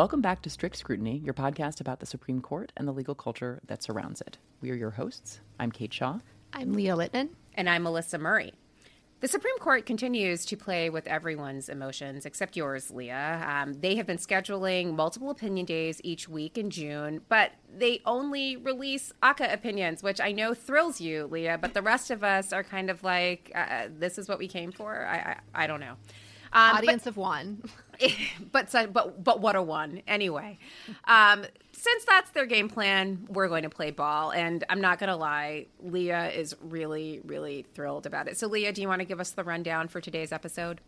Welcome back to Strict Scrutiny, your podcast about the Supreme Court and the legal culture that surrounds it. We are your hosts. I'm Kate Shaw. I'm Leah Littman. And I'm Melissa Murray. The Supreme Court continues to play with everyone's emotions except yours, Leah. Um, they have been scheduling multiple opinion days each week in June, but they only release ACA opinions, which I know thrills you, Leah, but the rest of us are kind of like, uh, this is what we came for? I, I, I don't know. Um, Audience but, of one. but, but, but what a one. Anyway. Um, since that's their game plan, we're going to play ball. And I'm not going to lie, Leah is really, really thrilled about it. So, Leah, do you want to give us the rundown for today's episode?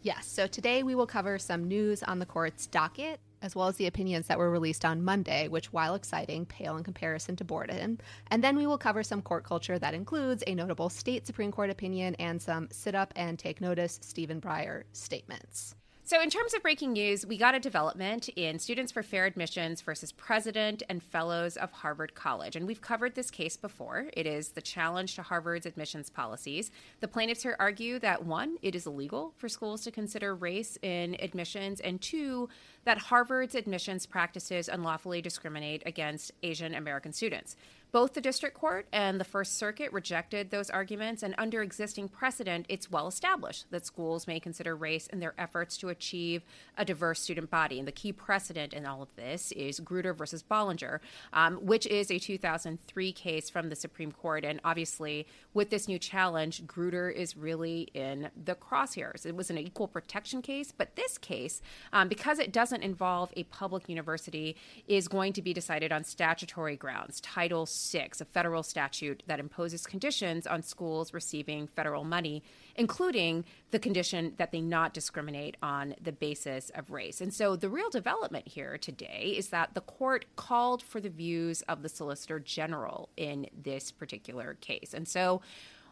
Yes. So, today we will cover some news on the court's docket, as well as the opinions that were released on Monday, which, while exciting, pale in comparison to Borden. And then we will cover some court culture that includes a notable state Supreme Court opinion and some sit up and take notice Stephen Breyer statements. So, in terms of breaking news, we got a development in Students for Fair Admissions versus President and Fellows of Harvard College. And we've covered this case before. It is the challenge to Harvard's admissions policies. The plaintiffs here argue that one, it is illegal for schools to consider race in admissions, and two, that Harvard's admissions practices unlawfully discriminate against Asian American students. Both the district court and the First Circuit rejected those arguments, and under existing precedent, it's well established that schools may consider race in their efforts to achieve a diverse student body. And the key precedent in all of this is Grutter versus Bollinger, um, which is a 2003 case from the Supreme Court. And obviously, with this new challenge, Grutter is really in the crosshairs. It was an equal protection case, but this case, um, because it doesn't involve a public university, is going to be decided on statutory grounds. Title 6, a federal statute that imposes conditions on schools receiving federal money, including the condition that they not discriminate on the basis of race. And so the real development here today is that the court called for the views of the Solicitor General in this particular case. And so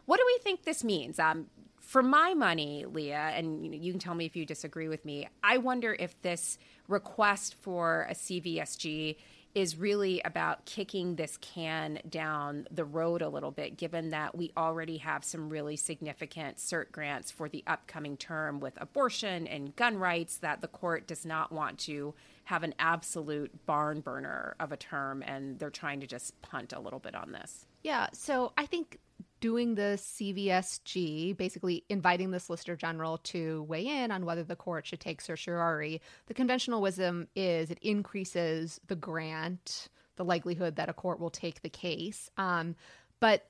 what do we think this means? Um, for my money, Leah, and you, you can tell me if you disagree with me, I wonder if this request for a CVSG is really about kicking this can down the road a little bit, given that we already have some really significant cert grants for the upcoming term with abortion and gun rights that the court does not want to have an absolute barn burner of a term, and they're trying to just punt a little bit on this. Yeah, so I think doing the CVSG, basically inviting the Solicitor General to weigh in on whether the court should take certiorari, the conventional wisdom is it increases the grant, the likelihood that a court will take the case. Um, but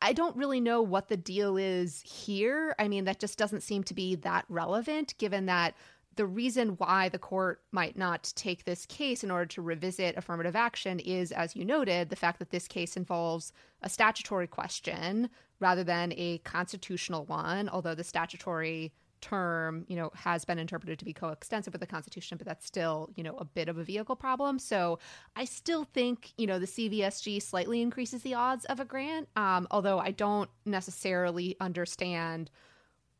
I don't really know what the deal is here. I mean, that just doesn't seem to be that relevant given that the reason why the court might not take this case in order to revisit affirmative action is, as you noted, the fact that this case involves a statutory question rather than a constitutional one, although the statutory term, you know, has been interpreted to be coextensive with the Constitution, but that's still, you know, a bit of a vehicle problem. So I still think, you know, the CVSG slightly increases the odds of a grant, um, although I don't necessarily understand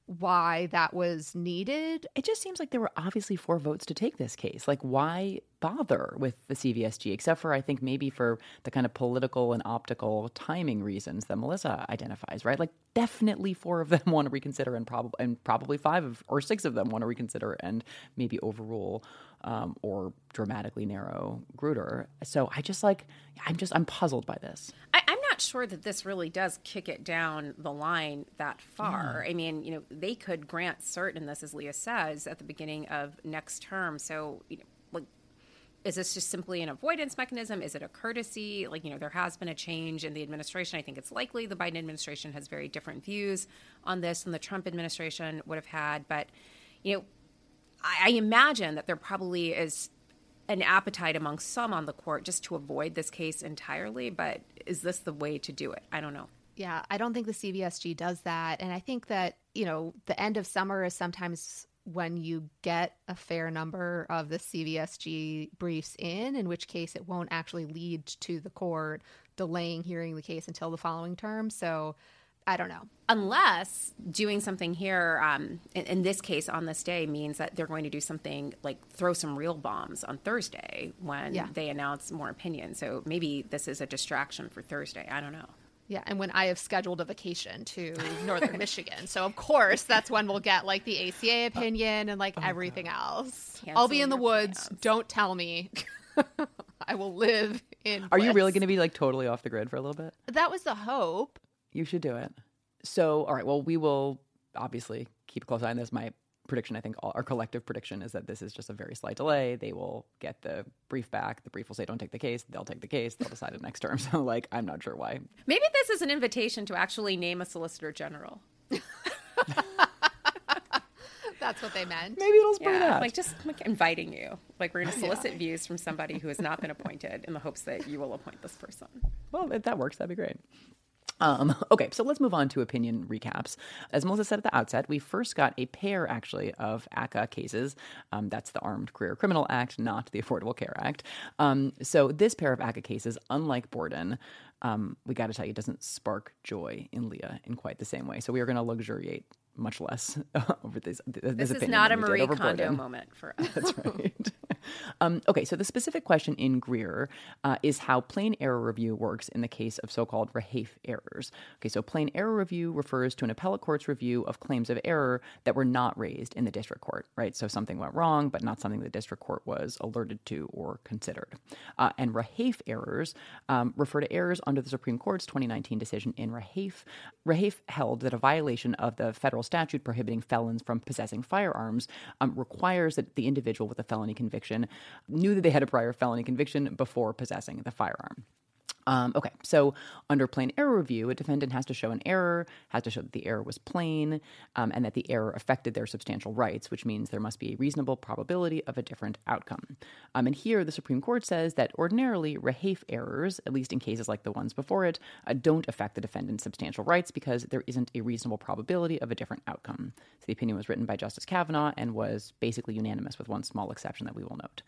why that was needed. It just seems like there were obviously four votes to take this case. Like, why bother with the CVSG, except for I think maybe for the kind of political and optical timing reasons that Melissa identifies, right? Like, definitely four of them want to reconsider, and probably and probably five of or six of them want to reconsider and maybe overrule um, or dramatically narrow Grutter. So I just like I'm just I'm puzzled by this. I, not sure that this really does kick it down the line that far. Yeah. I mean, you know, they could grant cert in this, as Leah says, at the beginning of next term. So, you know, like, is this just simply an avoidance mechanism? Is it a courtesy? Like, you know, there has been a change in the administration. I think it's likely the Biden administration has very different views on this than the Trump administration would have had. But, you know, I, I imagine that there probably is an appetite among some on the court just to avoid this case entirely. But is this the way to do it? I don't know. Yeah, I don't think the CVSG does that. And I think that, you know, the end of summer is sometimes when you get a fair number of the CVSG briefs in, in which case it won't actually lead to the court delaying hearing the case until the following term. So I don't know. Unless doing something here, um, in, in, this case, on this day, means that they're going to do something like throw some real bombs on Thursday when yeah. they announce more opinions. So maybe this is a distraction for Thursday. I don't know. Yeah, and when I have scheduled a vacation to northern Michigan. So, of course, that's when we'll get like the ACA opinion and like oh, everything God. else. Cancel I'll be in the woods. Plans. Don't tell me. I will live in. Are bliss. you really going to be like totally off the grid for a little bit? That was the hope. You should do it. So, all right. Well, we will obviously keep a close eye on this. My prediction, I think, all, our collective prediction is that this is just a very slight delay. They will get the brief back. The brief will say, "Don't take the case." They'll take the case. They'll decide it next term. So, like, I'm not sure why. Maybe this is an invitation to actually name a solicitor general. That's what they meant. Maybe it'll spur yeah, that. Like just like inviting you. Like we're going to solicit yeah. views from somebody who has not been appointed in the hopes that you will appoint this person. Well, if that works, that'd be great. Um, okay, so let's move on to opinion recaps. As Melissa said at the outset, we first got a pair, actually, of ACCA cases. Um, that's the Armed Career Criminal Act, not the Affordable Care Act. Um, so this pair of ACCA cases, unlike Borden, um, we got to tell you, doesn't spark joy in Leah in quite the same way. So we are going to luxuriate much less over this. This, this is not a Marie Kondo moment for us. That's right. Um, okay, so the specific question in Greer uh, is how plain error review works in the case of so-called Rehaif errors. Okay, so plain error review refers to an appellate court's review of claims of error that were not raised in the district court. Right, so something went wrong, but not something the district court was alerted to or considered. Uh, and Rehaif errors um, refer to errors under the Supreme Court's 2019 decision in Rehaif. Rehaif held that a violation of the federal statute prohibiting felons from possessing firearms um, requires that the individual with a felony conviction knew that they had a prior felony conviction before possessing the firearm. Um, okay, so under plain error review, a defendant has to show an error, has to show that the error was plain, um, and that the error affected their substantial rights, which means there must be a reasonable probability of a different outcome. Um, and here, the Supreme Court says that ordinarily, Rehaif errors, at least in cases like the ones before it, uh, don't affect the defendant's substantial rights because there isn't a reasonable probability of a different outcome. So the opinion was written by Justice Kavanaugh and was basically unanimous, with one small exception that we will note.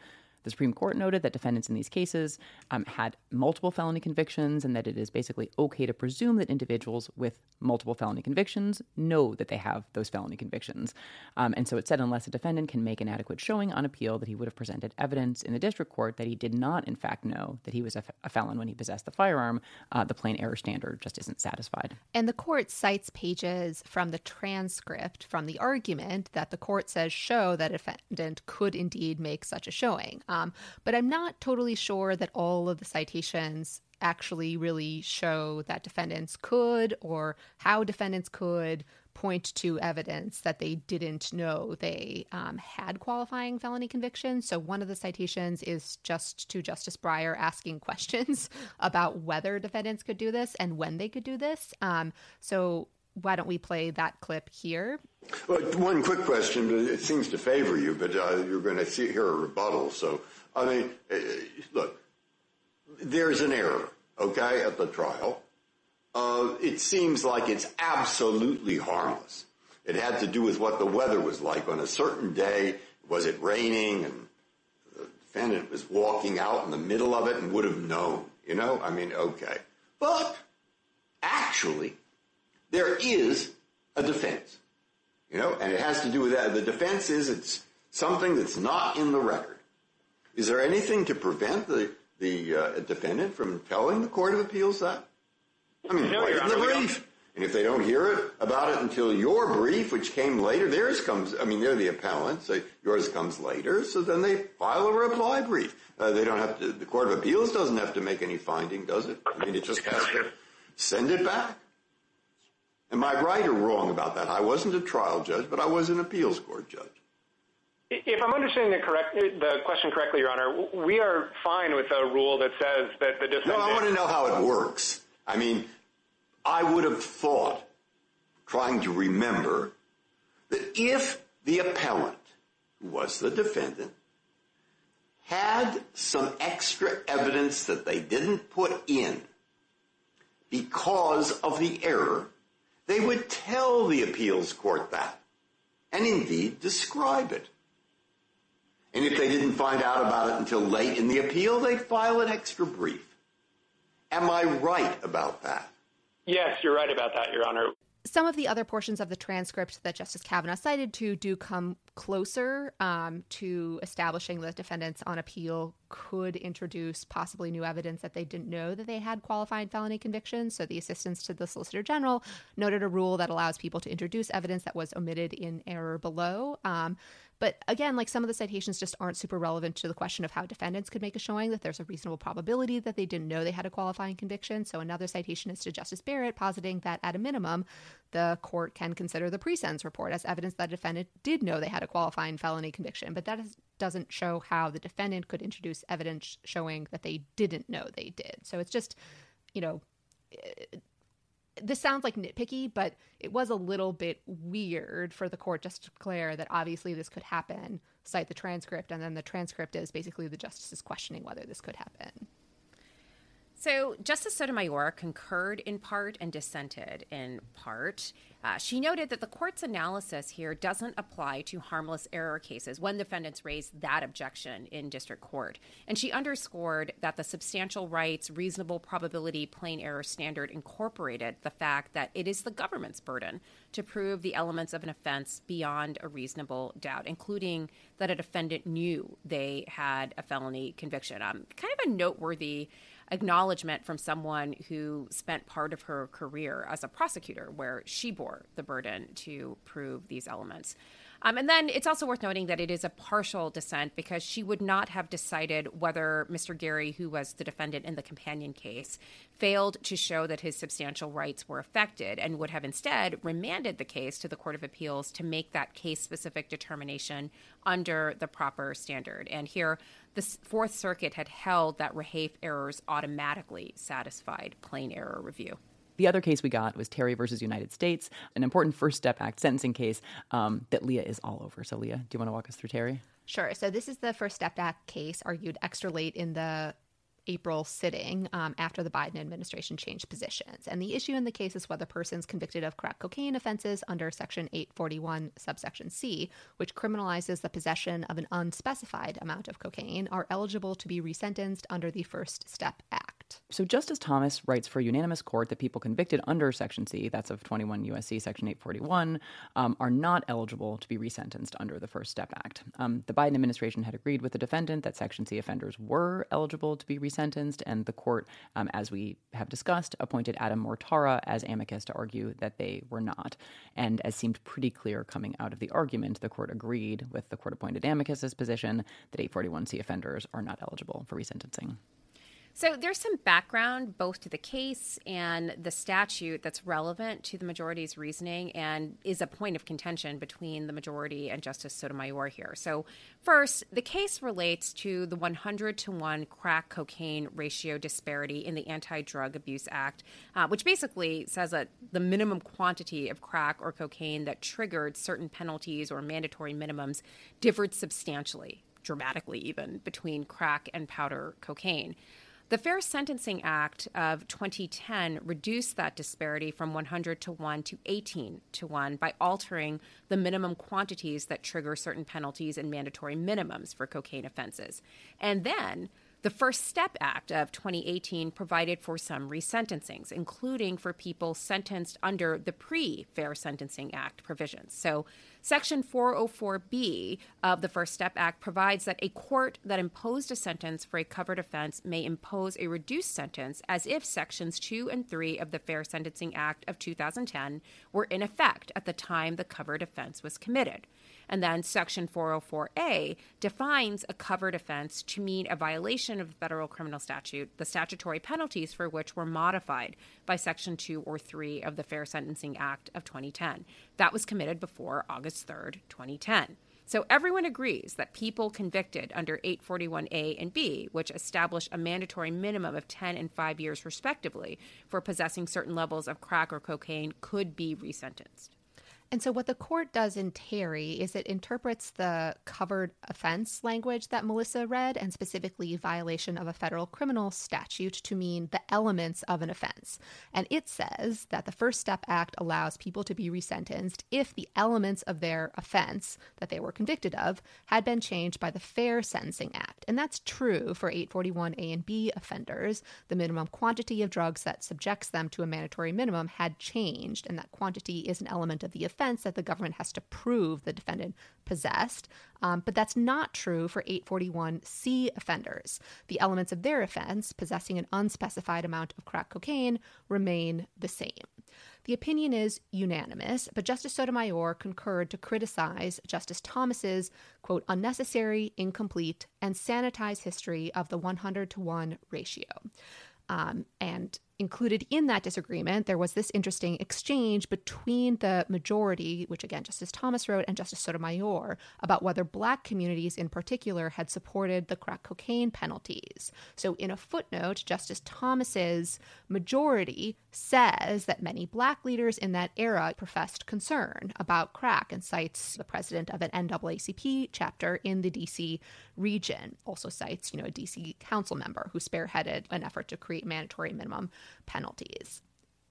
The Supreme Court noted that defendants in these cases um, had multiple felony convictions and that it is basically okay to presume that individuals with multiple felony convictions know that they have those felony convictions. Um, and so it said unless a defendant can make an adequate showing on appeal that he would have presented evidence in the district court that he did not, in fact, know that he was a, f- a felon when he possessed the firearm, uh, the plain error standard just isn't satisfied. And the court cites pages from the transcript from the argument that the court says show that a defendant could indeed make such a showing. But I'm not totally sure that all of the citations actually really show that defendants could or how defendants could point to evidence that they didn't know they um, had qualifying felony convictions. So one of the citations is just to Justice Breyer asking questions about whether defendants could do this and when they could do this. Um, so why don't we play that clip here? Well, one quick question. It seems to favor you, but uh, you're going to see, hear a rebuttal. So I mean, eh, look, there's an error, okay, at the trial. Uh, it seems like it's absolutely harmless. It had to do with what the weather was like on a certain day. Was it raining and the defendant was walking out in the middle of it and would have known, you know? I mean, okay. But actually, there is a defense. You know, and it has to do with that. The defense is it's something that's not in the record. Is there anything to prevent the the uh, defendant from telling the Court of Appeals that? I mean, No, it in the Honor, brief. And if they don't hear it about it until your brief, which came later, theirs comes. I mean, they're the appellant, so yours comes later. So then they file a reply brief. Uh, they don't have to. The Court of Appeals doesn't have to make any finding, does it? I mean, it just has to send it back. Am I right or wrong about that? I wasn't a trial judge, but I was an appeals court judge. If I'm understanding the correct the question correctly, Your Honor, we are fine with a rule that says that the defendant... No. I want to know how it works. I mean, I would have thought, trying to remember, that if the appellant, who was the defendant, had some extra evidence that they didn't put in because of the error, they would tell the appeals court that and indeed describe it. And if they didn't find out about it until late in the appeal, they'd file an extra brief. Am I right about that? Yes, you're right about that, Your Honor. Some of the other portions of the transcript that Justice Kavanaugh cited to do come closer um, to establishing that defendants on appeal could introduce possibly new evidence that they didn't know that they had qualifying felony convictions. So the assistants to the Solicitor General noted a rule that allows people to introduce evidence that was omitted in error below. Um, but again, like some of the citations just aren't super relevant to the question of how defendants could make a showing that there's a reasonable probability that they didn't know they had a qualifying conviction. So another citation is to Justice Barrett, positing that at a minimum, the court can consider the pre-sentence report as evidence that a defendant did know they had a qualifying felony conviction. But that is, doesn't show how the defendant could introduce evidence showing that they didn't know they did. So it's just, you know, this sounds like nitpicky, but it was a little bit weird for the court just to declare that obviously this could happen, cite the transcript, and then the transcript is basically the justices questioning whether this could happen. So, Justice Sotomayor concurred in part and dissented in part. Uh, she noted that the court's analysis here doesn't apply to harmless error cases when defendants raise that objection in district court. And she underscored that the substantial rights, reasonable probability, plain error standard incorporated the fact that it is the government's burden to prove the elements of an offense beyond a reasonable doubt, including that a defendant knew they had a felony conviction. Um, kind of a noteworthy acknowledgement from someone who spent part of her career as a prosecutor, where she bore the burden to prove these elements. Um, and then it's also worth noting that it is a partial dissent because she would not have decided whether Mr. Gary, who was the defendant in the companion case, failed to show that his substantial rights were affected and would have instead remanded the case to the Court of Appeals to make that case specific determination under the proper standard. And here, the Fourth Circuit had held that Rehaif errors automatically satisfied plain error review. The other case we got was Terry versus United States, an important First Step Act sentencing case um, that Leah is all over. So, Leah, do you want to walk us through Terry? Sure. So this is the First Step Act case argued extra late in the April sitting um, after the Biden administration changed positions. And the issue in the case is whether persons convicted of crack cocaine offenses under Section 841, subsection C, which criminalizes the possession of an unspecified amount of cocaine, are eligible to be resentenced under the First Step Act. So Justice Thomas writes for a unanimous court that people convicted under Section C, that's of 21 USC Section 841, um, are not eligible to be resentenced under the First Step Act. Um, the Biden administration had agreed with the defendant that Section C offenders were eligible to be resentenced, and the court, um, as we have discussed, appointed Adam Mortara as amicus to argue that they were not. And as seemed pretty clear coming out of the argument, the court agreed with the court appointed amicus's position that 841C offenders are not eligible for resentencing. So there's some background both to the case and the statute that's relevant to the majority's reasoning and is a point of contention between the majority and Justice Sotomayor here. So first, the case relates to the 100 to 1 crack cocaine ratio disparity in the Anti-Drug Abuse Act, uh, which basically says that the minimum quantity of crack or cocaine that triggered certain penalties or mandatory minimums differed substantially, dramatically even, between crack and powder cocaine. The Fair Sentencing Act of 2010 reduced that disparity from 100 to 1 to 18 to 1 by altering the minimum quantities that trigger certain penalties and mandatory minimums for cocaine offenses. And then The First Step Act of 2018 provided for some resentencings, including for people sentenced under the pre Fair Sentencing Act provisions. So, Section 404B of the First Step Act provides that a court that imposed a sentence for a covered offense may impose a reduced sentence as if Sections 2 and 3 of the Fair Sentencing Act of 2010 were in effect at the time the covered offense was committed. And then Section 404A defines a covered offense to mean a violation of the federal criminal statute, the statutory penalties for which were modified by Section 2 or 3 of the Fair Sentencing Act of 2010. That was committed before August 3rd, 2010. So everyone agrees that people convicted under 841A and B, which establish a mandatory minimum of 10 and 5 years respectively for possessing certain levels of crack or cocaine, could be resentenced. And so, what the court does in Terry is it interprets the covered offense language that Melissa read, and specifically violation of a federal criminal statute, to mean the elements of an offense. And it says that the First Step Act allows people to be resentenced if the elements of their offense that they were convicted of had been changed by the Fair Sentencing Act. And that's true for 841A and B offenders. The minimum quantity of drugs that subjects them to a mandatory minimum had changed, and that quantity is an element of the offense that the government has to prove the defendant possessed. Um, but that's not true for 841C offenders. The elements of their offense, possessing an unspecified amount of crack cocaine, remain the same. The opinion is unanimous, but Justice Sotomayor concurred to criticize Justice Thomas's, quote, unnecessary, incomplete, and sanitized history of the 100 to 1 ratio. Um, and included in that disagreement, there was this interesting exchange between the majority, which again Justice Thomas wrote, and Justice Sotomayor about whether black communities in particular had supported the crack cocaine penalties. So, in a footnote, Justice Thomas's majority says that many black leaders in that era professed concern about crack and cites the president of an NAACP chapter in the DC region. Also cites, you know, a DC council member who spearheaded an effort to create mandatory minimum penalties.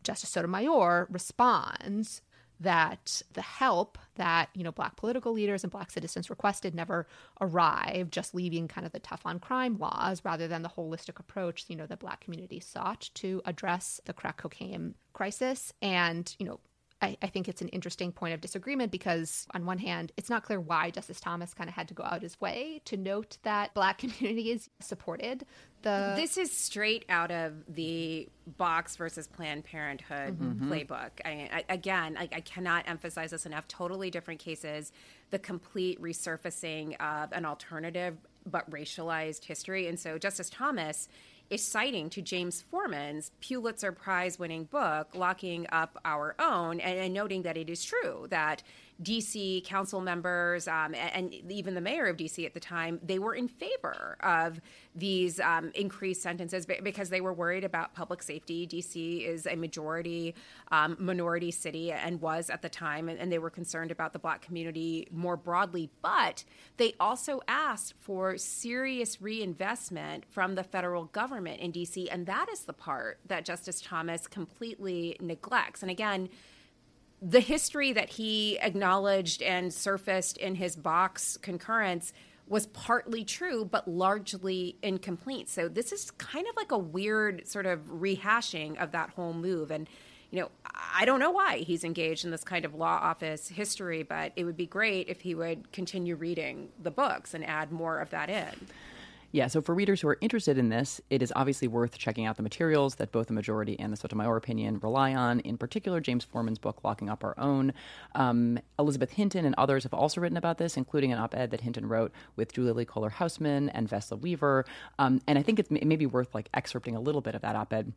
Justice Sotomayor responds that the help that you know black political leaders and black citizens requested never arrived just leaving kind of the tough on crime laws rather than the holistic approach you know the black community sought to address the crack cocaine crisis and you know I, I, think it's an interesting point of disagreement because, on one hand, it's not clear why Justice Thomas kind of had to go out his way to note that Black communities supported the. This is straight out of the Box versus Planned Parenthood mm-hmm. playbook. I, I, again, I, I cannot emphasize this enough. Totally different cases. The complete resurfacing of an alternative but racialized history. And so, Justice Thomas is citing to James Forman's Pulitzer Prize winning book, Locking Up Our Own, and, and, noting that it is true that DC council members um, and, and, even the mayor of DC at the time, they were in favor of these um, increased sentences because they were worried about public safety. DC is a majority um, minority city and was at the time, and, and they were concerned about the black community more broadly. But they also asked for serious reinvestment from the federal government in DC, and that is the part that Justice Thomas completely neglects. And again, the history that he acknowledged and surfaced in his box concurrence was partly true, but largely incomplete. So this is kind of like a weird sort of rehashing of that whole move. And, you know, I don't know why he's engaged in this kind of law office history, but it would be great if he would continue reading the books and add more of that in. Yeah, so for readers who are interested in this, it is obviously worth checking out the materials that both the majority and the Sotomayor opinion rely on. In particular, James Forman's book, Locking Up Our Own. Um, Elizabeth Hinton and others have also written about this, including an op ed that Hinton wrote with Julilly Kohler-Hausmann and Vesla Weaver. Um, and I think it may be worth like excerpting a little bit of that op ed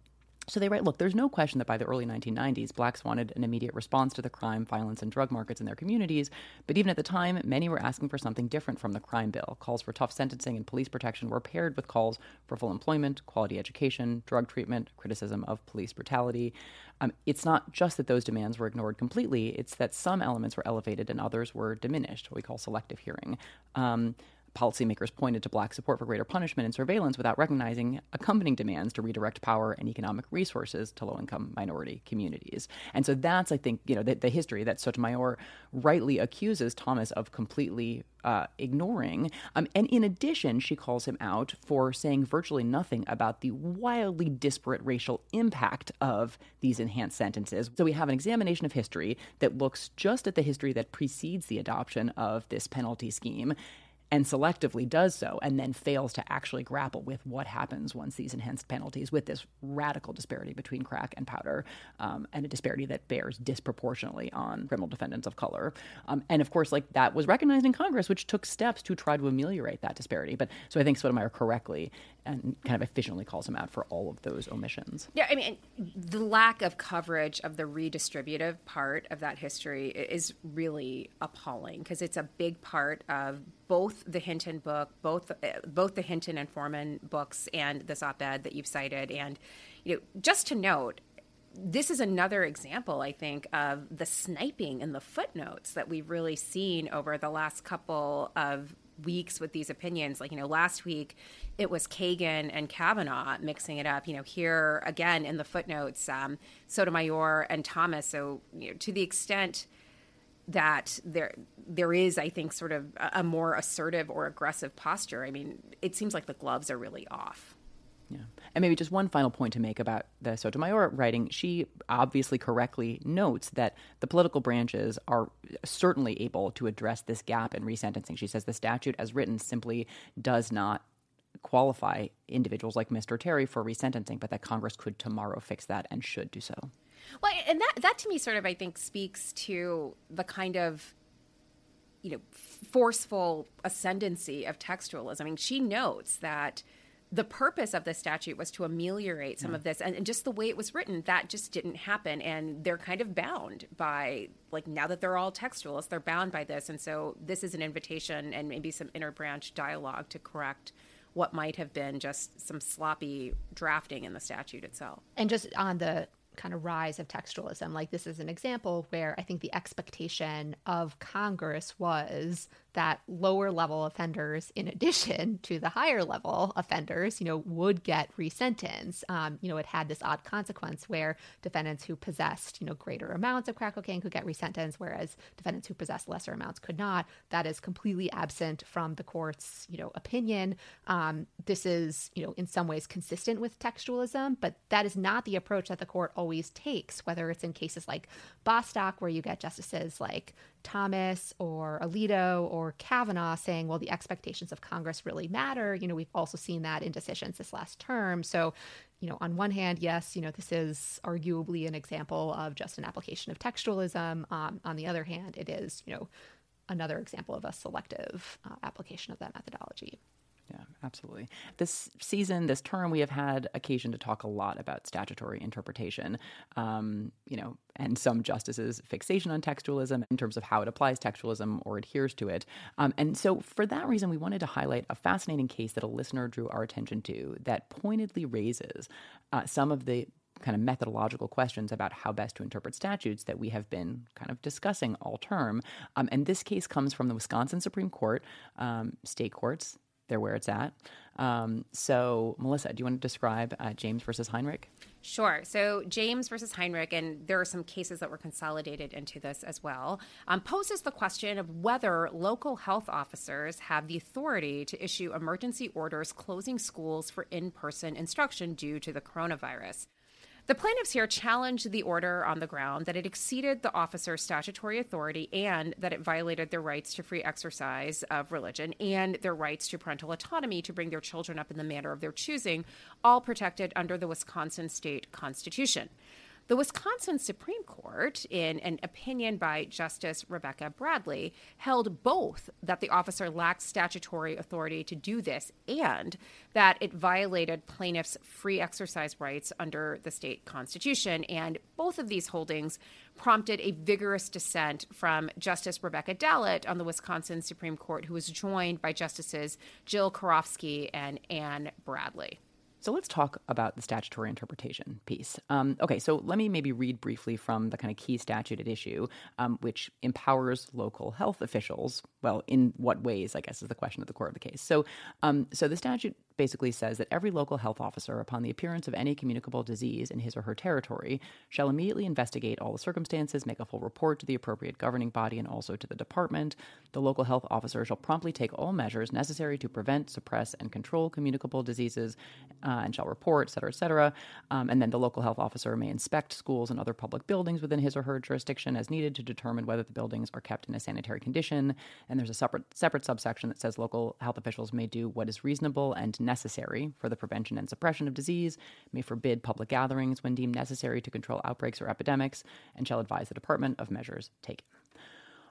so they write, look, there's no question that by the early 1990s, blacks wanted an immediate response to the crime, violence, and drug markets in their communities. But even at the time, many were asking for something different from the crime bill. Calls for tough sentencing and police protection were paired with calls for full employment, quality education, drug treatment, criticism of police brutality. Um, it's not just that those demands were ignored completely, it's that some elements were elevated and others were diminished, what we call selective hearing. Um, policymakers pointed to black support for greater punishment and surveillance without recognizing accompanying demands to redirect power and economic resources to low income minority communities. And so that's, I think, you know, the, the history that Sotomayor rightly accuses Thomas of completely uh, ignoring. Um, and in addition, she calls him out for saying virtually nothing about the wildly disparate racial impact of these enhanced sentences. So we have an examination of history that looks just at the history that precedes the adoption of this penalty scheme and selectively does so and then fails to actually grapple with what happens once these enhanced penalties with this radical disparity between crack and powder um, and a disparity that bears disproportionately on criminal defendants of color. Um, and of course like that was recognized in congress which took steps to try to ameliorate that disparity. But so i think sotomayor correctly and kind of efficiently calls him out for all of those omissions. Yeah i mean the lack of coverage of the redistributive part of that history is really appalling because it's a big part of both the Hinton book, both uh, both the Hinton and Forman books, and this op-ed that you've cited. And you know, just to note, this is another example, I think, of the sniping in the footnotes that we've really seen over the last couple of weeks with these opinions. Like, you know, last week it was Kagan and Kavanaugh mixing it up. You know, here again in the footnotes, um, Sotomayor and Thomas. So, you know, to the extent that there there is, I think, sort of a more assertive or aggressive posture. I mean, it seems like the gloves are really off. Yeah. And maybe just one final point to make about the Sotomayor writing. She obviously correctly notes that the political branches are certainly able to address this gap in resentencing. She says the statute, as written, simply does not qualify individuals like Mr. Terry for resentencing, but that Congress could tomorrow fix that and should do so. Well, and that that to me sort of I think speaks to the kind of you know forceful ascendancy of textualism. I mean, she notes that the purpose of the statute was to ameliorate some yeah. of mm. this and, and, just the way it was written that just didn't happen and they're kind of bound by like now that they're all textualists they're bound by this and so this is an invitation and maybe some interbranch dialogue to correct what might have been just some sloppy drafting in the statute itself and just on the kind of rise of textualism. Like this is an example where I think the expectation of Congress was that lower level offenders, in addition to the higher level offenders, you know, would get resentenced. Um, you know, it had this odd consequence where defendants who possessed, you know, greater amounts of crack cocaine could get resentenced, whereas defendants who possessed lesser amounts could not. That is completely absent from the court's, you know, opinion. Um, this is, you know, in some ways consistent with textualism, but that is not the approach that the court always takes, whether it's in cases like Bostock, where you get justices like Thomas or Alito or Kavanaugh saying, well, the expectations of Congress really matter. You know, we've also seen that in decisions this last term. So, you know, on one hand, yes, you know, this is arguably an example of just an application of textualism. Um, on the other hand, it is, you know, another example of a selective uh, application of that methodology. Yeah, absolutely. This season, this term, we have had occasion to talk a lot about statutory interpretation, um, you know, and some justices' fixation on textualism in terms of how it applies textualism or adheres to it. Um, and so, for that reason, we wanted to highlight a fascinating case that a listener drew our attention to that pointedly raises uh, some of the kind of methodological questions about how best to interpret statutes that we have been kind of discussing all term. Um, and this case comes from the Wisconsin Supreme Court, um, state courts, they're where it's at. Um, so, Melissa, do you want to describe uh, James versus Heinrich? Sure. So, James versus Heinrich, and there are some cases that were consolidated into this as well, um, poses the question of whether local health officers have the authority to issue emergency orders closing schools for in person instruction due to the coronavirus. The plaintiffs here challenged the order on the ground that it exceeded the officer's statutory authority and that it violated their rights to free exercise of religion and their rights to parental autonomy to bring their children up in the manner of their choosing, all protected under the Wisconsin state constitution. The Wisconsin Supreme Court, in an opinion by Justice Rebecca Bradley, held both that the officer lacked statutory authority to do this and that it violated plaintiffs' free exercise rights under the state constitution. And both of these holdings prompted a vigorous dissent from Justice Rebecca Dallet on the Wisconsin Supreme Court, who was joined by Justices Jill Karofsky and Ann Bradley. So let's talk about the statutory interpretation piece. Um, okay, so let me maybe read briefly from the kind of key statute at issue, um, which empowers local health officials. Well, in what ways, I guess, is the question at the core of the case. So, um, so the statute basically says that every local health officer, upon the appearance of any communicable disease in his or her territory, shall immediately investigate all the circumstances, make a full report to the appropriate governing body and also to the department. The local health officer shall promptly take all measures necessary to prevent, suppress, and control communicable diseases, uh, and shall report, et cetera, et cetera. Um, and then the local health officer may inspect schools and other public buildings within his or her jurisdiction as needed to determine whether the buildings are kept in a sanitary condition. And there's a separate separate subsection that says local health officials may do what is reasonable and necessary for the prevention and suppression of disease, may forbid public gatherings when deemed necessary to control outbreaks or epidemics, and shall advise the department of measures taken.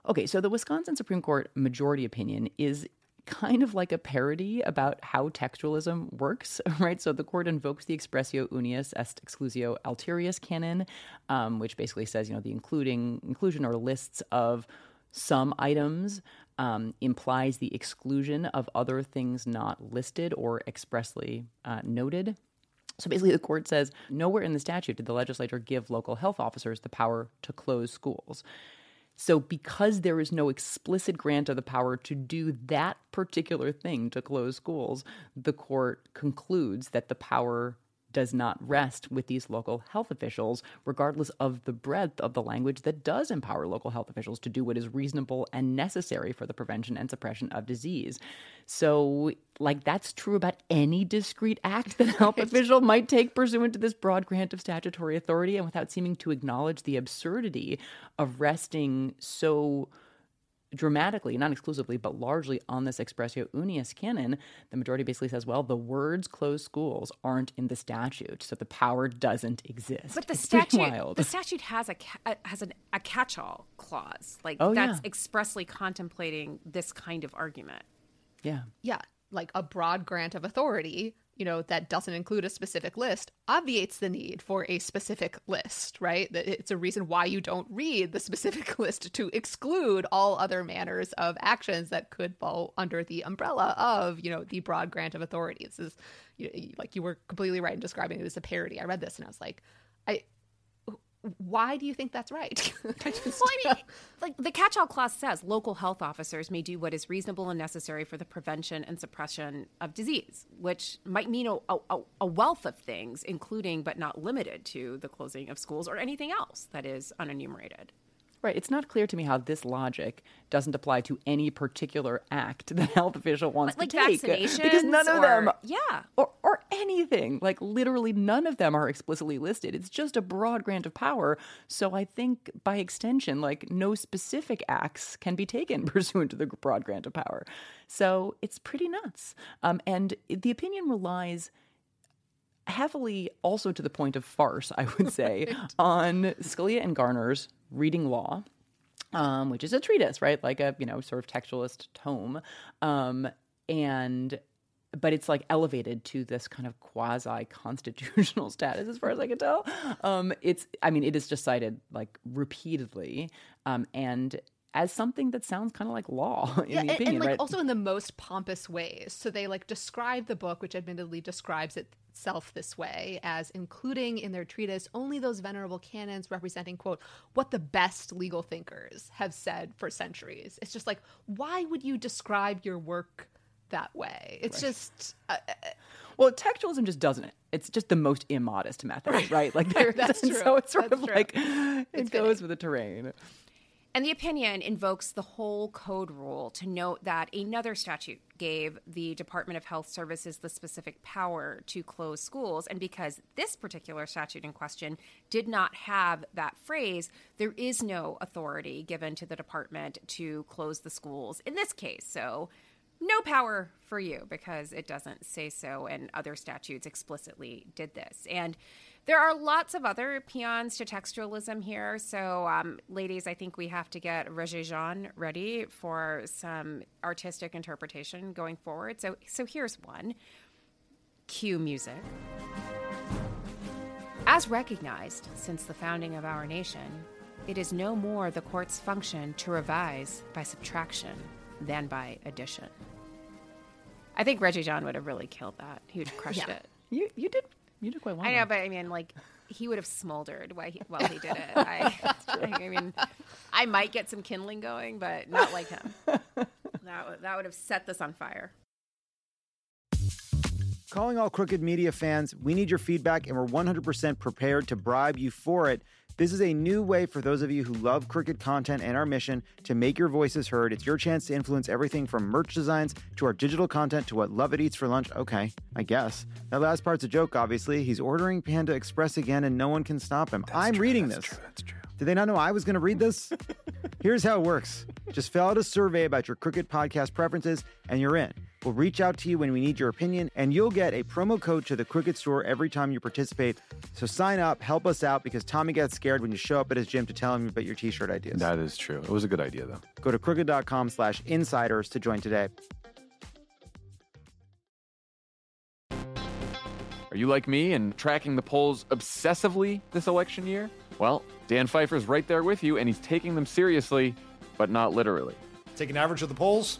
Okay, so the Wisconsin Supreme Court majority opinion is kind of like a parody about how textualism works, right? So the court invokes the expressio unius est exclusio alterius canon, um, which basically says, you know, the including inclusion or lists of some items um, implies the exclusion of other things not listed or expressly uh, noted. So basically, the court says nowhere in the statute did the legislature give local health officers the power to close schools. So, because there is no explicit grant of the power to do that particular thing to close schools, the court concludes that the power does not rest with these local health officials, regardless of the breadth of the language that does empower local health officials to do what is reasonable and necessary for the prevention and suppression of disease. So, like, that's true about any discrete act that a health official might take pursuant to this broad grant of statutory authority and without seeming to acknowledge the absurdity of resting so dramatically, not exclusively, but largely on this expressio unius canon, the majority basically says, well, the words closed schools aren't in the statute, so the power doesn't exist. But the It's statute, the statute has a ca- uh, has an, a catch-all clause, like Oh, that's yeah. expressly contemplating this kind of argument. yeah. yeah, like a broad grant of authority, you know, that doesn't include a specific list, obviates the need for a specific list, right? It's a reason why you don't read the specific list to exclude all other manners of actions that could fall under the umbrella of, you know, the broad grant of authority. This is, you like you were completely right in describing it as a parody. I read this and I was like. Why do you think that's right? I just- Well, I mean, like the catch-all clause says, local health officers may do what is reasonable and necessary for the prevention and suppression of disease, which might mean a, a, a wealth of things, including but not limited to the closing of schools or anything else that is unenumerated. Right. It's not clear to me how this logic doesn't apply to any particular act that health official wants Like to take. because none of or- them yeah. or, or anything. Like literally none of them are explicitly listed. It's just a broad grant of power. So I think by extension, like no specific acts can be taken pursuant to the broad grant of power. So it's pretty nuts. Um, and the opinion relies heavily also to the point of farce, I would say, on Scalia and Garner's reading law. Um, which is a treatise, right? Like a you know sort of textualist tome, um, and but it's like elevated to this kind of quasi constitutional status, as far as I can tell. Um, it's, I mean, it is just cited like repeatedly, um, and as something that sounds kind of like law in yeah, the and- opinion, and, like right? also in the most pompous ways. So they like describe the book, which admittedly describes itself this way, as including in their treatise only those venerable canons representing quote what the best legal thinkers have said for centuries. It's just like why would you describe your work that way? It's just uh, Well, textualism just doesn't it. It's just the most immodest method, right? Like there, That's true. so it's sort That's of true. like it goes with the terrain. And the opinion invokes the whole code rule to note that another statute gave the Department of Health Services the specific power to close schools. And because this particular statute in question did not have that phrase, there is no authority given to the department to close the schools in this case. So, no power for you because it doesn't say so, and other statutes explicitly did this. And there are lots of other paeans to textualism here. So, um, ladies, I think we have to get Regé-Jean ready for some artistic interpretation going forward. So, so here's one. Cue music. As recognized since the founding of our nation, it is no more the court's function to revise by subtraction than by addition. I think Regé-Jean would have really killed that. He would have crushed Yeah. it. You you did you did quite well. I know, but I mean, like he would have smoldered while he, while he did it. I, I mean, I might get some kindling going, but not like him. That that would have set this on fire. Calling all Crooked Media fans, we need your feedback and we're 100% prepared to bribe you for it. This is a new way for those of you who love Crooked content and our mission to make your voices heard. It's your chance to influence everything from merch designs to our digital content to what Lovett Eats for lunch. Okay, I guess. That last part's a joke, obviously. He's ordering Panda Express again and no one can stop him. I'm reading this. True, that's true. Did they not know I was going to read this? Here's how it works just fill out a survey about your Crooked podcast preferences, and you're in. We'll reach out to you when we need your opinion, and you'll get a promo code to the Crooked store every time you participate. So sign up, help us out, because Tommy gets scared when you show up at his gym to tell him about your t shirt ideas. That is true. It was a good idea, though. Go to crooked.com slash insiders to join today. Are you like me and tracking the polls obsessively this election year? Well, Dan Pfeiffer's right there with you, and he's taking them seriously, but not literally. Take an average of the polls.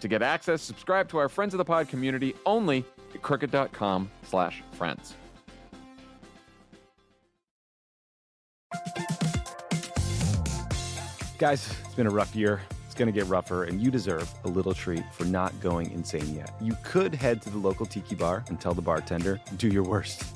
To get access, subscribe to our Friends of the Pod community only at crooked.com slash friends. Guys, it's been a rough year. It's going to get rougher, and you deserve a little treat for not going insane yet. You could head to the local tiki bar and tell the bartender, do your worst.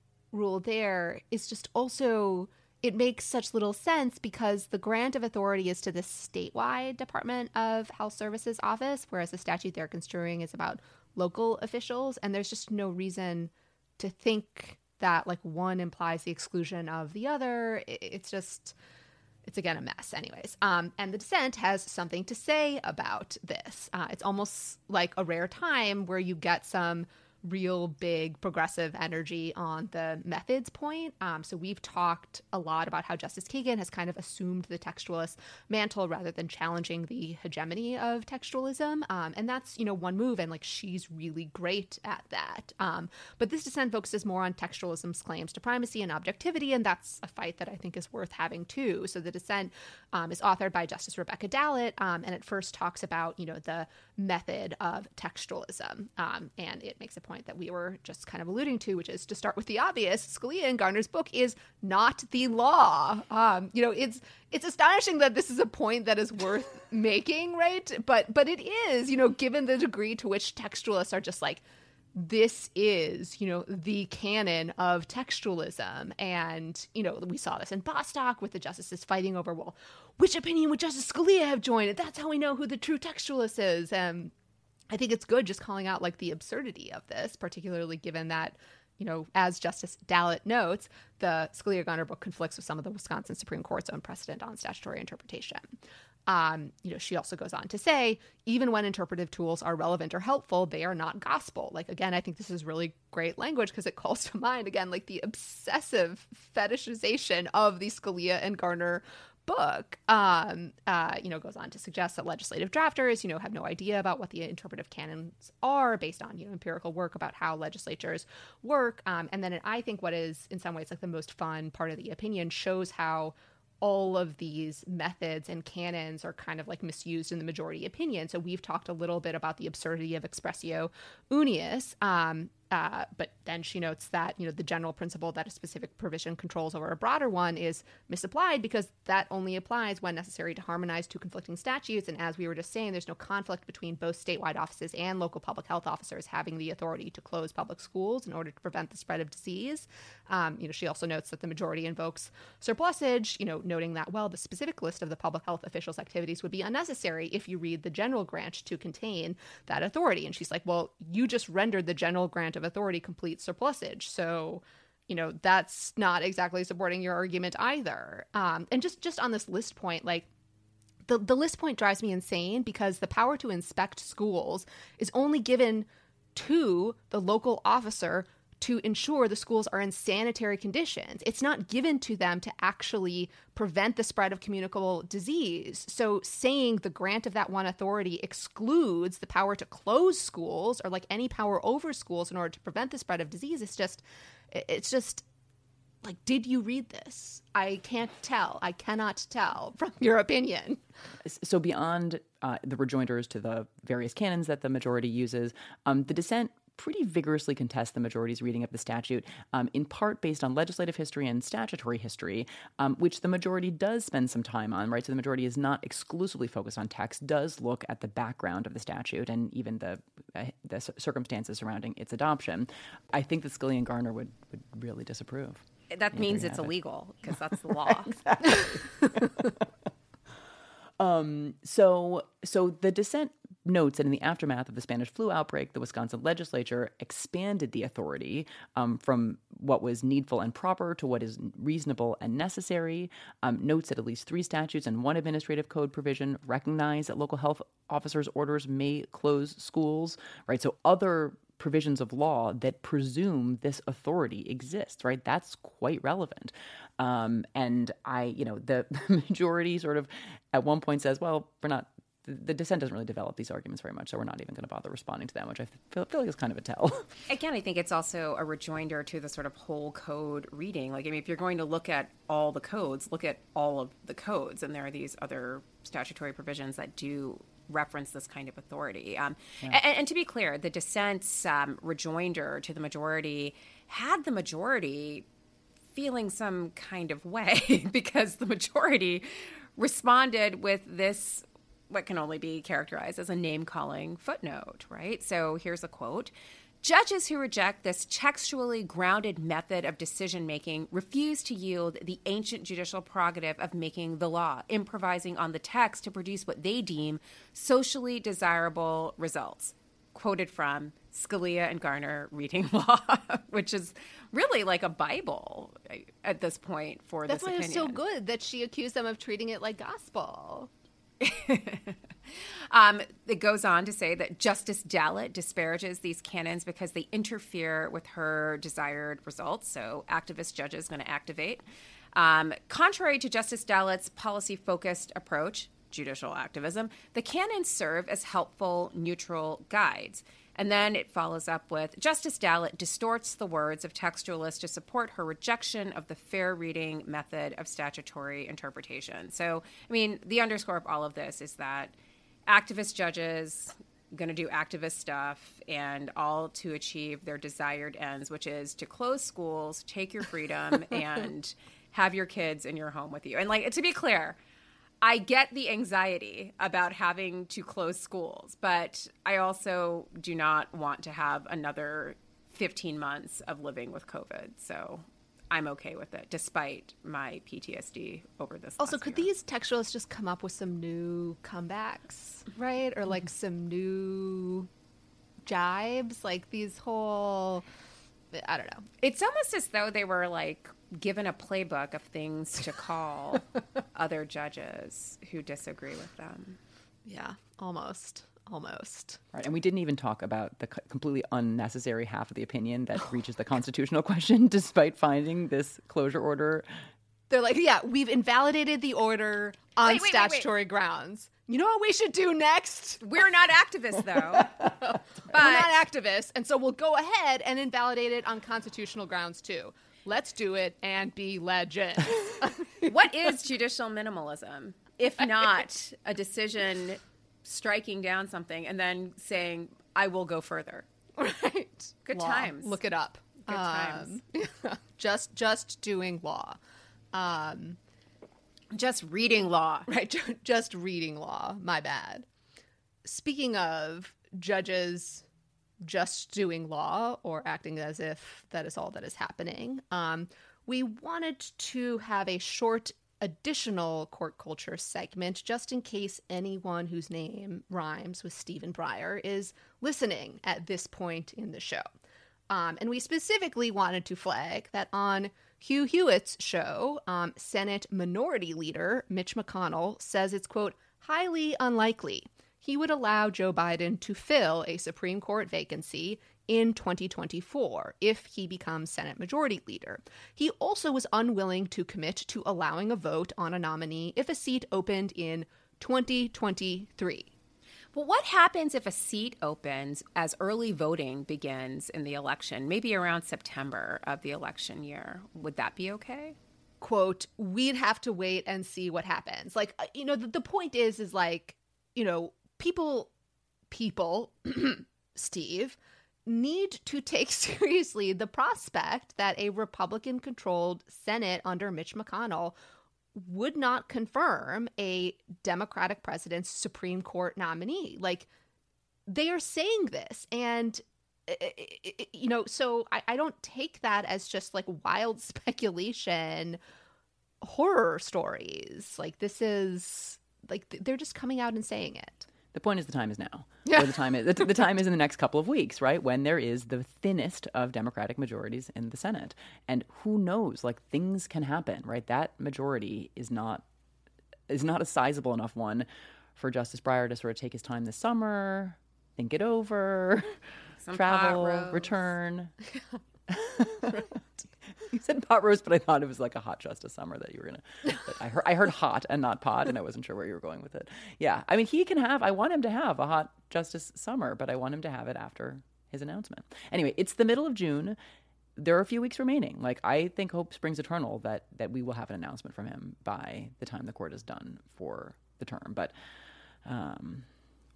rule there is just also it makes such little sense because the grant of authority is to the statewide Department of Health Services office, whereas the statute they're construing is about local officials. And there's just no reason to think that like one implies the exclusion of the other. It's just, it's again a mess, anyways. Um, and the dissent has something to say about this. Uh, it's almost like a rare time where you get some real big progressive energy on the methods point. Um, so we've talked a lot about how Justice Kagan has kind of assumed the textualist mantle rather than challenging the hegemony of textualism. Um, and that's, you know, one move. And like she's really great at that. Um, but this dissent focuses more on textualism's claims to primacy and objectivity. And that's a fight that I think is worth having too. So the dissent um, is authored by Justice Rebecca Dallet. Um, and it first talks about, you know, the method of textualism. Um, and it makes a point that we were just kind of alluding to, which is to start with the obvious. Scalia in Garner's book is not the law. Um, you know, it's it's astonishing that this is a point that is worth making, right? But but it is, you know, given the degree to which textualists are just like this is, you know, the canon of textualism. And, you know, we saw this in Bostock with the justices fighting over, well, which opinion would Justice Scalia have joined? That's how we know who the true textualist is. And I think it's good just calling out like the absurdity of this, particularly given that, you know, as Justice Dallet notes, the Scalia Garner book conflicts with some of the Wisconsin Supreme Court's own precedent on statutory interpretation. Um, you know, she also goes on to say, even when interpretive tools are relevant or helpful, they are not gospel. Like, again, I think this is really great language because it calls to mind, again, like the obsessive fetishization of the Scalia and Garner book um, uh, you know goes on to suggest that legislative drafters you know have no idea about what the interpretive canons are based on you know empirical work about how legislatures work um, and then i think what is in some ways like the most fun part of the opinion shows how all of these methods and canons are kind of like misused in the majority opinion. So we've talked a little bit about the absurdity of expressio unius. Um, Uh, but then she notes that you know the general principle that a specific provision controls over a broader one is misapplied because that only applies when necessary to harmonize two conflicting statutes. And as we were just saying, there's no conflict between both statewide offices and local public health officers having the authority to close public schools in order to prevent the spread of disease. Um, you know, she also notes that the majority invokes surplusage. You know, noting that well, the specific list of the public health officials' activities would be unnecessary if you read the general grant to contain that authority. And she's like, well, you just rendered the general grant of authority complete surplusage. So, you know, that's not exactly supporting your argument either. Um, and just just on this list point, like the, the list point drives me insane because the power to inspect schools is only given to the local officer to ensure the schools are in sanitary conditions. It's not given to them to actually prevent the spread of communicable disease. So saying the grant of that one authority excludes the power to close schools or like any power over schools in order to prevent the spread of disease is just it's just like did you read this i can't tell i cannot tell from your opinion so beyond uh, the rejoinders to the various canons that the majority uses um, the dissent pretty vigorously contest the majority's reading of the statute, um, in part based on legislative history and statutory history, um, which the majority does spend some time on, right? So the majority is not exclusively focused on text, does look at the background of the statute and even the, uh, the circumstances surrounding its adoption. I think that Scalia and Garner would, would really disapprove. That means it's illegal because that's the law. um, so, so the dissent notes that in the aftermath of the Spanish flu outbreak, the Wisconsin legislature expanded the authority um, from what was needful and proper to what is reasonable and necessary. Um, notes that at least three statutes and one administrative code provision recognize that local health officers' orders may close schools. Right, so other provisions of law that presume this authority exists, right? That's quite relevant. Um, and I, you know, the majority sort of at one point says, well, we're not the, the, dissent doesn't really develop these arguments very much, so we're not even going to bother responding to them, which I feel, feel like is kind of a tell. Again, I think it's also a rejoinder to the sort of whole code reading. Like, I mean, if you're going to look at all the codes, look at all of the codes, and there are these other statutory provisions that do reference this kind of authority. Um, yeah. and, and, to be clear, the dissent's um, rejoinder to the majority had the majority feeling some kind of way because the majority responded with this what can only be characterized as a name calling footnote, right? So here's a quote. Judges who reject this textually grounded method of decision making refuse to yield the ancient judicial prerogative of making the law, improvising on the text to produce what they deem socially desirable results. Quoted from Scalia and Garner reading law, which is really like a Bible at this point for That's this why opinion. it's so good that she accused them of treating it like gospel. um, it goes on to say that Justice Dallet disparages these canons because they interfere with her desired results. So, activist judges going to activate. Um, contrary to Justice Dallet's policy focused approach, judicial activism, the canons serve as helpful, neutral guides. And then it follows up with Justice Dallet distorts the words of textualists to support her rejection of the fair reading method of statutory interpretation. So, I mean, the underscore of all of this is that activist judges going to do activist stuff and all to achieve their desired ends, which is to close schools, take your freedom, and have your kids in your home with you. And like to be clear, I get the anxiety about having to close schools, but I also do not want to have another 15 months of living with COVID. So I'm okay with it, despite my PTSD over this. Also, could year. these textualists just come up with some new comebacks, right? Or like some new jibes? Like these whole. I don't know. It's almost as though they were like given a playbook of things to call other judges who disagree with them. Yeah, almost. Almost. Right. And we didn't even talk about the completely unnecessary half of the opinion that oh reaches the constitutional question despite finding this closure order. They're like, yeah, we've invalidated the order on wait, wait, statutory wait, grounds. You know what we should do next? We're not activists, though. but... We're not activists, and so we'll go ahead and invalidate it on constitutional grounds too. Let's do it and be legends. what is judicial minimalism if not a decision striking down something and then saying, I will go further? Right. Good Law. times. Look it up. Good times. Um, just just doing law. Um, just reading law. Right. Just reading law. My bad. Speaking of judges just doing law or acting as if that is all that is happening, um, we wanted to have a short additional court culture segment just in case anyone whose name rhymes with Stephen Breyer is listening at this point in the show. Um, and we specifically wanted to flag that on Hugh Hewitt's show, um, Senate Minority Leader Mitch McConnell says it's, quote, highly unlikely he would allow Joe Biden to fill a Supreme Court vacancy in 2024 if he becomes Senate Majority Leader. He also was unwilling to commit to allowing a vote on a nominee if a seat opened in 2023. But what happens if a seat opens as early voting begins in the election, maybe around September of the election year? Would that be okay? quote we'd have to wait and see what happens like uh, you know the, the point is is like you know people people steve need to take seriously the prospect that a republican controlled senate under mitch mcconnell would not confirm a democratic president's supreme court nominee. Like they are saying this and i- i- i- you know so I, I don't take that as just like wild speculation horror stories. Like this is like they're just coming out and saying it The point is, the time is now. Yeah. Or the time is the, the time is in the next couple of weeks, right? When there is the thinnest of Democratic majorities in the Senate, and who knows? Like things can happen, right? That majority is not is not a sizable enough one for Justice Breyer to sort of take his time this summer, think it over, Some travel, return. you said pot roast, but I thought it was like a hot justice summer that you were gonna. I heard I heard hot and not pot, and I wasn't sure where you were going with it. Yeah, I mean he can have. I want him to have a hot justice summer, but I want him to have it after his announcement. Anyway, it's the middle of June. There are a few weeks remaining. Like I think hope springs eternal that that we will have an announcement from him by the time the court is done for the term. But um,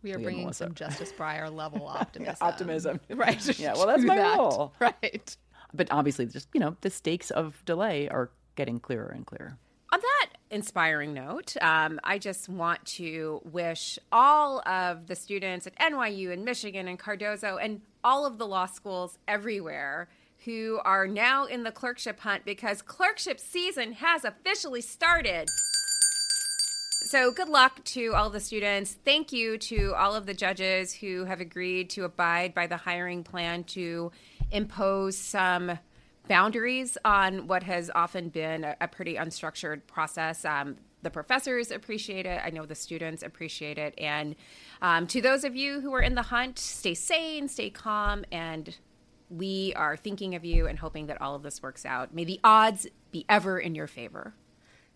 we are bringing some justice breyer level optimism optimism, right Yeah, well, that's my that. role. right But obviously, just you know, the stakes of delay are getting clearer and clearer. On that inspiring note, um, I just want to wish all of the students at NYU and Michigan and Cardozo and all of the law schools everywhere who are now in the clerkship hunt because clerkship season has officially started. So, good luck to all the students. Thank you to all of the judges who have agreed to abide by the hiring plan to impose some boundaries on what has often been a, a pretty unstructured process. Um, the professors appreciate it. I know the students appreciate it. And um, to those of you who are in the hunt, stay sane, stay calm, and we are thinking of you and hoping that all of this works out. May the odds be ever in your favor.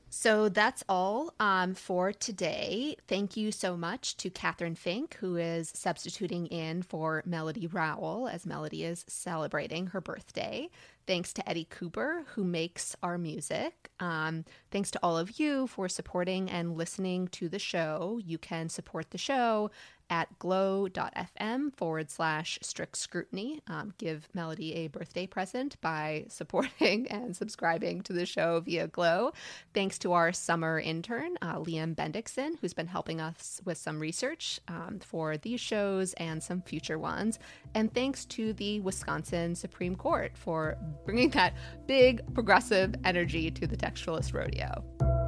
So that's all um, for today. Thank you so much to Catherine Fink, who is substituting in for Melody Rowell as Melody is celebrating her birthday. Thanks to Eddie Cooper, who makes our music. Um, thanks to all of you for supporting and listening to the show. You can support the show at glow.fm forward slash strict scrutiny. Um, give Melody a birthday present by supporting and subscribing to the show via Glow. Thanks to our summer intern, uh, Liam Bendixson, who's been helping us with some research um, for these shows and some future ones. And thanks to the Wisconsin Supreme Court for bringing that big progressive energy to the Textualist Rodeo.